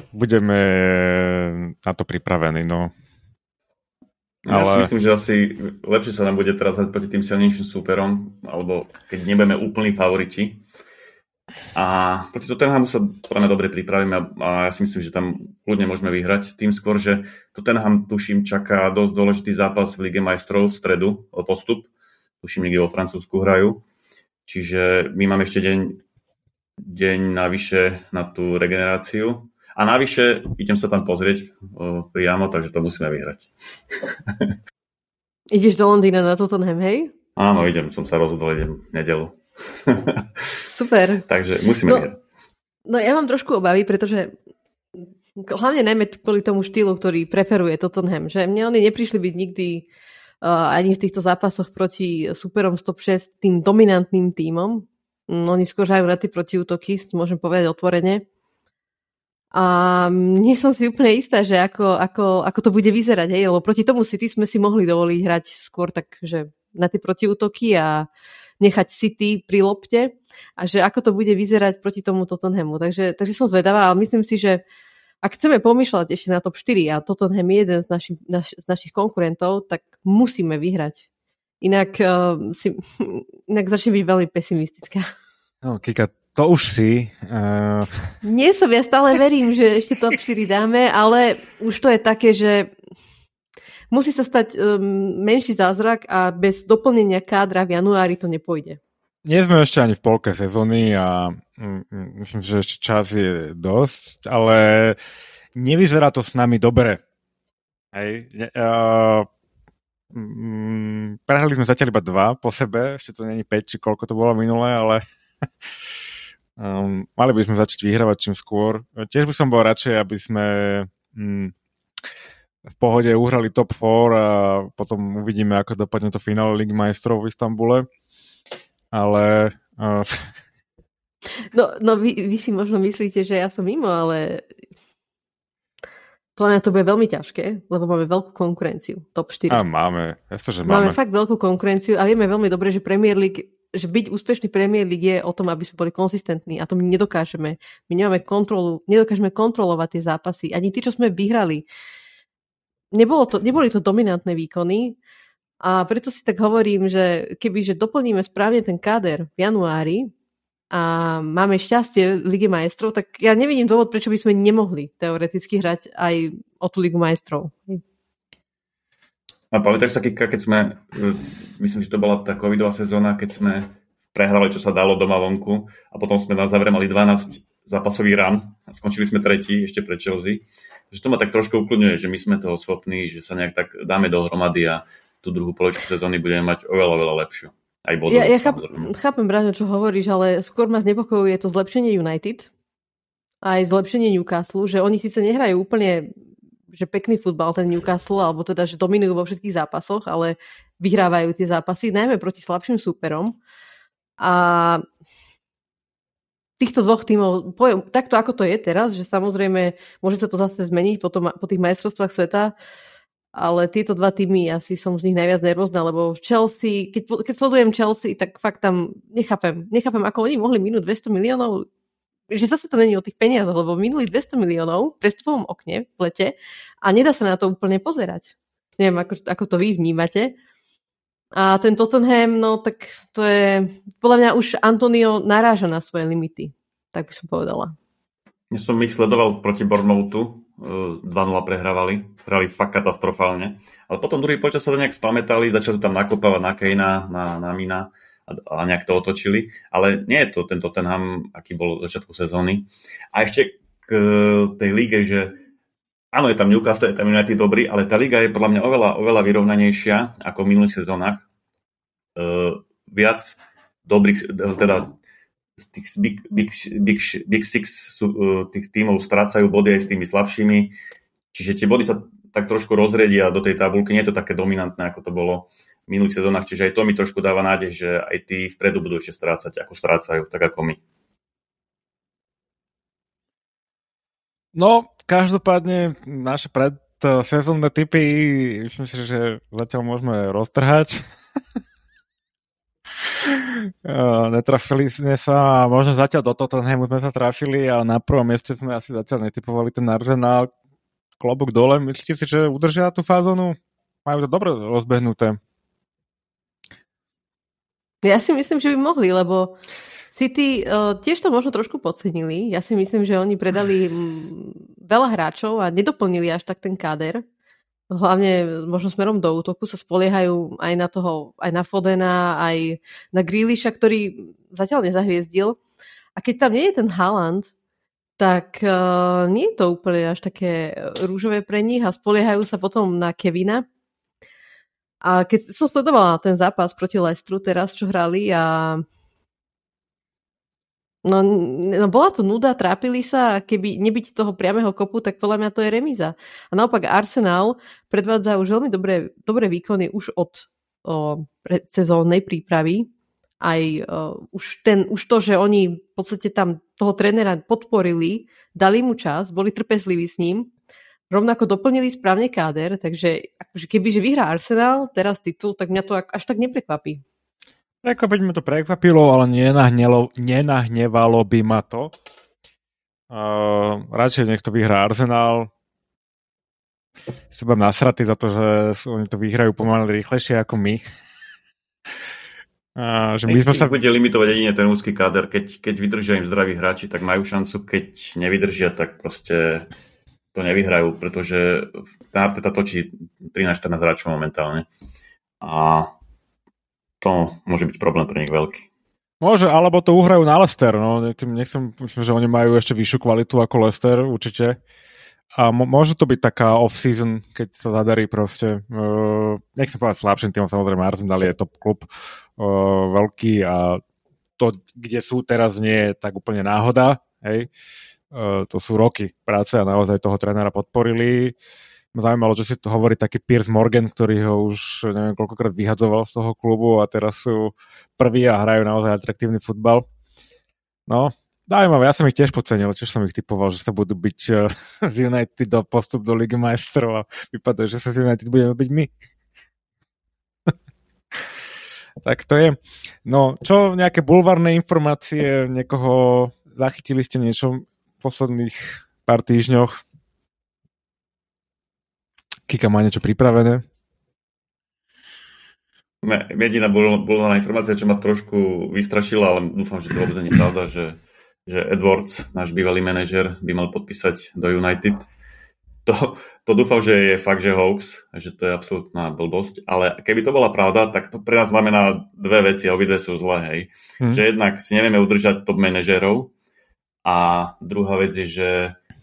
budeme na to pripravení, no. Ale... Ja si myslím, že asi lepšie sa nám bude teraz hrať proti tým silnejším súperom, alebo keď nebudeme úplní favoriti, a proti Tottenhamu sa podľa mňa dobre pripravíme a, a ja si myslím, že tam kľudne môžeme vyhrať. Tým skôr, že Tottenham, tuším, čaká dosť dôležitý zápas v Lige majstrov v stredu o postup. Tuším, niekde vo Francúzsku hrajú. Čiže my máme ešte deň, deň navyše na tú regeneráciu. A navyše idem sa tam pozrieť o, priamo, takže to musíme vyhrať. Ideš do Londýna na Tottenham, hej? Áno, idem, som sa rozhodol, idem nedelu. <laughs> Super. Takže musíme no, no ja mám trošku obavy, pretože hlavne najmä kvôli tomu štýlu, ktorý preferuje Tottenham, že mne oni neprišli byť nikdy uh, ani v týchto zápasoch proti superom 106 tým dominantným tímom. Mm, oni skôr hrajú na tie protiútoky, môžem povedať otvorene. A nie som si úplne istá, že ako, ako, ako to bude vyzerať, hej? lebo proti tomu si ty sme si mohli dovoliť hrať skôr tak, že na tie protiútoky a nechať City pri lopte a že ako to bude vyzerať proti tomu Tottenhamu. Takže, takže som zvedavá, ale myslím si, že ak chceme pomýšľať ešte na top 4 a Tottenham je jeden z, naši, naš, z našich konkurentov, tak musíme vyhrať. Inak, uh, si, <laughs> inak začne byť veľmi pesimistická. No, Kika, to už si. Uh... Nie som, ja stále verím, že ešte top 4 dáme, ale už to je také, že musí sa stať um, menší zázrak a bez doplnenia kádra v januári to nepôjde. Nie sme ešte ani v polke sezóny a mm, myslím, že ešte čas je dosť, ale nevyzerá to s nami dobre. Hej. Uh, mm, prehrali sme zatiaľ iba dva po sebe, ešte to není 5, či koľko to bolo minulé, ale um, <laughs> mali by sme začať vyhrávať čím skôr. Tiež by som bol radšej, aby sme um, v pohode uhrali top 4 a potom uvidíme, ako dopadne to finále Ligy majstrov v Istambule. Ale... Uh... No, no vy, vy si možno myslíte, že ja som mimo, ale Podľa mňa to bude veľmi ťažké, lebo máme veľkú konkurenciu, top 4. A máme, jasne, že máme. Máme fakt veľkú konkurenciu a vieme veľmi dobre, že Premier League, že byť úspešný Premier League je o tom, aby sme boli konzistentní a to my nedokážeme. My nemáme kontrolu, nedokážeme kontrolovať tie zápasy. Ani tí, čo sme vyhrali, nebolo to, neboli to dominantné výkony a preto si tak hovorím, že keby že doplníme správne ten káder v januári, a máme šťastie Ligy majstrov, tak ja nevidím dôvod, prečo by sme nemohli teoreticky hrať aj o tú Ligu majstrov. A pamätáš sa, Kika, keď sme, e, myslím, že to bola tá covidová sezóna, keď sme prehrali, čo sa dalo doma vonku a potom sme na záver mali 12 zápasový ran a skončili sme tretí ešte pre Chelsea. Že to ma tak trošku ukludňuje, že my sme toho schopní, že sa nejak tak dáme dohromady a tú druhú polovičku sezóny budeme mať oveľa, oveľa lepšiu. Aj bodov, ja, ja cháp, chápem, Braňo, čo hovoríš, ale skôr ma znepokojuje to zlepšenie United aj zlepšenie Newcastle, že oni síce nehrajú úplne že pekný futbal ten Newcastle, alebo teda, že dominujú vo všetkých zápasoch, ale vyhrávajú tie zápasy, najmä proti slabším súperom. A týchto dvoch tímov, poviem, takto ako to je teraz, že samozrejme môže sa to zase zmeniť po, tom, po tých majstrovstvách sveta, ale tieto dva týmy asi som z nich najviac nervózna, lebo v Chelsea, keď, keď sledujem Chelsea, tak fakt tam nechápem, nechápem, ako oni mohli minúť 200 miliónov, že zase to není o tých peniazoch, lebo minuli 200 miliónov v prestupovom okne v lete a nedá sa na to úplne pozerať. Neviem, ako, ako to vy vnímate. A ten Tottenham, no tak to je, podľa mňa už Antonio naráža na svoje limity, tak by som povedala. Ja som ich sledoval proti Bornoutu, 2-0 prehrávali, hrali fakt katastrofálne. Ale potom druhý počas sa to nejak spamätali, začali tam nakopávať na Kejna, na, na Mina a, a nejak to otočili. Ale nie je to ten Tottenham, aký bol v začiatku sezóny. A ešte k tej lige, že áno, je tam Newcastle, je tam United dobrý, ale tá liga je podľa mňa oveľa, oveľa vyrovnanejšia ako v minulých sezónach. Uh, viac dobrých, teda tých big, big, big, big six sú, e, tých tímov strácajú body aj s tými slabšími, čiže tie body sa tak trošku rozriedia do tej tabulky, nie je to také dominantné, ako to bolo v minulých sezónach, čiže aj to mi trošku dáva nádej, že aj tí vpredu budú ešte strácať, ako strácajú, tak ako my. No, každopádne naše predsezónne typy, myslím si, že zatiaľ môžeme roztrhať. <laughs> Netrafili sme sa, možno zatiaľ do Tottenhamu sme sa trafili, ale na prvom mieste sme asi zatiaľ netypovali ten Arsenal. Klobuk dole, myslíte si, že udržia tú fázonu? Majú to dobre rozbehnuté. Ja si myslím, že by mohli, lebo City uh, tiež to možno trošku podcenili. Ja si myslím, že oni predali veľa hráčov a nedoplnili až tak ten káder hlavne možno smerom do útoku sa spoliehajú aj na toho, aj na Fodena, aj na Grealisha, ktorý zatiaľ nezahviezdil. A keď tam nie je ten Haaland, tak uh, nie je to úplne až také rúžové pre nich a spoliehajú sa potom na Kevina. A keď som sledovala ten zápas proti Lestru teraz, čo hrali a No, no bola to nuda, trápili sa a keby nebyť toho priameho kopu, tak podľa mňa to je remíza. A naopak Arsenal predvádza už veľmi dobré, dobré výkony už od o, sezónnej prípravy. Aj o, už, ten, už to, že oni v podstate tam toho trénera podporili, dali mu čas, boli trpezliví s ním, rovnako doplnili správne káder, takže akože keby že vyhrá Arsenal teraz titul, tak mňa to až tak neprekvapí. Prekvapiť ma to prekvapilo, ale nenahnelo, nenahnevalo by ma to. Uh, radšej nech to vyhrá Arsenal. Si budem nasratý za to, že oni to vyhrajú pomaly rýchlejšie ako my. Uh, že my sme sa... bude limitovať jedine ten úzky káder. Keď, keď vydržia im zdraví hráči, tak majú šancu. Keď nevydržia, tak proste to nevyhrajú, pretože tá Arteta točí 13-14 hráčov momentálne. A to môže byť problém pre nich veľký. Môže, alebo to uhrajú na Lester. No. Nechcem, myslím, že oni majú ešte vyššiu kvalitu ako Lester, určite. A môže to byť taká off-season, keď sa zadarí proste. Uh, nechcem povedať slabším týmom, samozrejme Arsenal je top klub uh, veľký a to, kde sú teraz, nie je tak úplne náhoda. Hej. Uh, to sú roky práce a naozaj toho trénera podporili. Uh, ma zaujímalo, že si to hovorí taký Piers Morgan, ktorý ho už neviem koľkokrát vyhadzoval z toho klubu a teraz sú prví a hrajú naozaj atraktívny futbal. No, Zaujímavé, ja som ich tiež podcenil, tiež som ich typoval, že sa budú byť uh, <laughs> z United do postup do Ligy majstrov a vypadá, že sa z United budeme byť my. <laughs> tak to je. No, čo, nejaké bulvarné informácie, niekoho zachytili ste niečo v posledných pár týždňoch? Kika má niečo pripravené? Jediná bulvarná informácia, čo ma trošku vystrašila, ale dúfam, že to vôbec nie je pravda, že že Edwards, náš bývalý manažer, by mal podpísať do United. To, to dúfam, že je fakt, že hoax, že to je absolútna blbosť, ale keby to bola pravda, tak to pre nás znamená dve veci a obidve sú zlé, hej. Hmm. Že jednak si nevieme udržať top manažerov a druhá vec je, že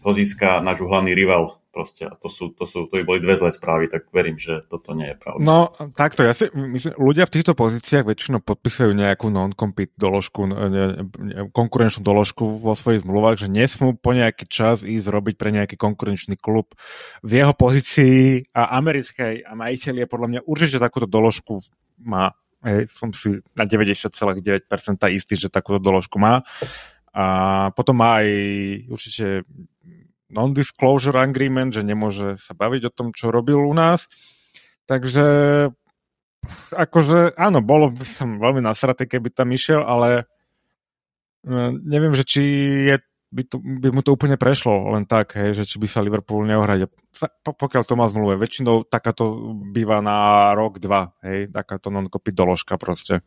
ho získa náš hlavný rival Proste, a to, sú, to, sú, to by boli dve zlé správy, tak verím, že toto nie je pravda. No, takto, ja si myslím, ľudia v týchto pozíciách väčšinou podpisujú nejakú non-compete doložku, ne, konkurenčnú doložku vo svojich zmluvách, že nesmú po nejaký čas ísť robiť pre nejaký konkurenčný klub v jeho pozícii a americkej a majiteľ je podľa mňa určite takúto doložku má. Hej, som si na 90,9% istý, že takúto doložku má. A potom má aj určite non-disclosure agreement, že nemôže sa baviť o tom, čo robil u nás. Takže akože áno, bolo by som veľmi nasratý, keby tam išiel, ale e, neviem, že či je, by, to, by mu to úplne prešlo len tak, hej, že či by sa Liverpool neohradil. Pokiaľ to má zmluve, väčšinou takáto býva na rok, dva, hej, takáto non-copy doložka proste.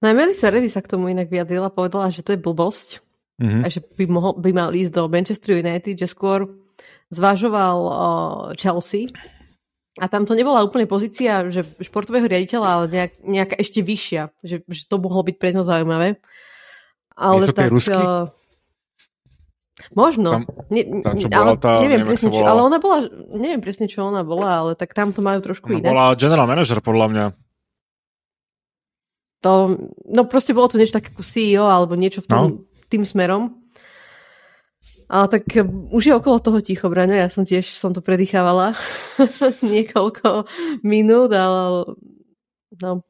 Aj Melissa Reddy sa k tomu inak vyjadrila, povedala, že to je blbosť, mm-hmm. a že by, mohol, by mal ísť do Manchester United, že skôr zvažoval uh, Chelsea a tam to nebola úplne pozícia že športového riaditeľa, ale nejak, nejaká ešte vyššia, že, že to mohlo byť pre ňo zaujímavé. Ale Nie tak, uh, Možno. Tam, tam, čo bola tá, neviem, neviem presne, čo, ale ona bola, neviem presne, čo ona bola, ale tak tam to majú trošku iné. bola general manager, podľa mňa. To, no proste bolo to niečo také ako CEO, alebo niečo v tom, no tým smerom. Ale tak už je okolo toho ticho, Braňo, ja som tiež som to predýchávala <laughs> niekoľko minút, ale no.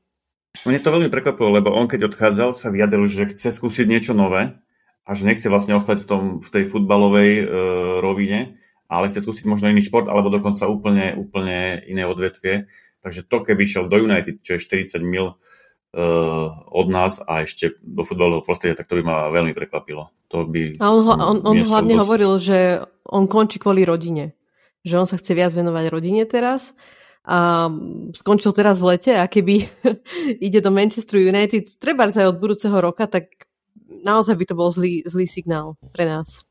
Mne to veľmi prekvapilo, lebo on keď odchádzal sa vyjadril, že chce skúsiť niečo nové a že nechce vlastne ostať v, tom, v tej futbalovej e, rovine, ale chce skúsiť možno iný šport alebo dokonca úplne, úplne iné odvetvie. Takže to, keby šiel do United, čo je 40 mil od nás a ešte do futbalového prostredia, tak to by ma veľmi prekvapilo. To by a on, on, on hlavne dosť... hovoril, že on končí kvôli rodine. Že on sa chce viac venovať rodine teraz a skončil teraz v lete a keby <laughs> ide do Manchester United treba aj od budúceho roka, tak naozaj by to bol zlý, zlý signál pre nás.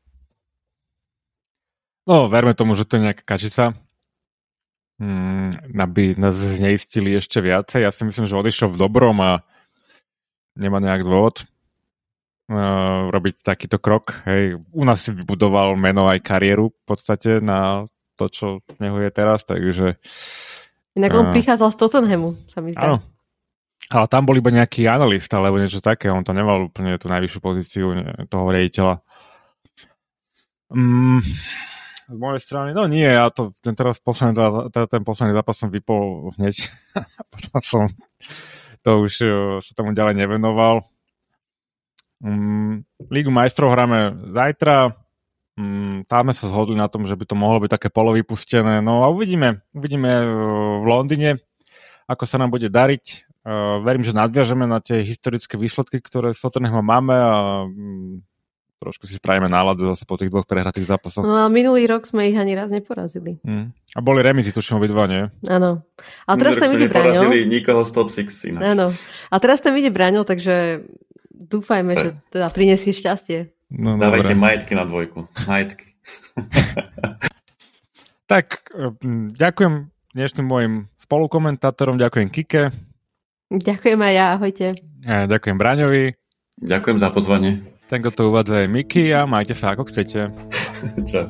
No, verme tomu, že to je nejaká kačica, aby nás zneistili ešte viacej. Ja si myslím, že odišiel v dobrom a nemá nejak dôvod uh, robiť takýto krok. Hej. U nás si vybudoval meno aj kariéru v podstate na to, čo neho je teraz, takže... Inak on uh, prichádzal z Tottenhamu, sa mi zdá. Áno. Ale tam bol iba nejaký analyst alebo niečo také, on to nemal úplne tú najvyššiu pozíciu toho riaditeľa. Mm, z mojej strany, no nie, ja to ten teraz posledný, teda ten posledný zápas som vypol hneď. <laughs> Potom som to už sa tomu ďalej nevenoval. Um, Lígu majstrov hráme zajtra. Um, tam sme sa zhodli na tom, že by to mohlo byť také polovypustené. No a uvidíme. Uvidíme v Londýne, ako sa nám bude dariť. Uh, verím, že nadviažeme na tie historické výsledky, ktoré s Tottenhamom máme a um, trošku si spravíme náladu zase po tých dvoch prehratých zápasoch. No a minulý rok sme ich ani raz neporazili. Mm. A boli remizy, tuším, obidva, nie? Áno. A teraz tam ide Braňo. nikoho z top 6 ináč. Áno. A teraz tam ide Braňo, takže dúfajme, že teda prinesie šťastie. No, Dávajte dobre. majetky na dvojku. Majetky. <laughs> tak, ďakujem dnešným mojim spolukomentátorom, ďakujem Kike. Ďakujem aj ja, ahojte. A ďakujem Braňovi. Ďakujem za pozvanie. Tento to uvádza aj Miky a majte sa ako chcete. Čau.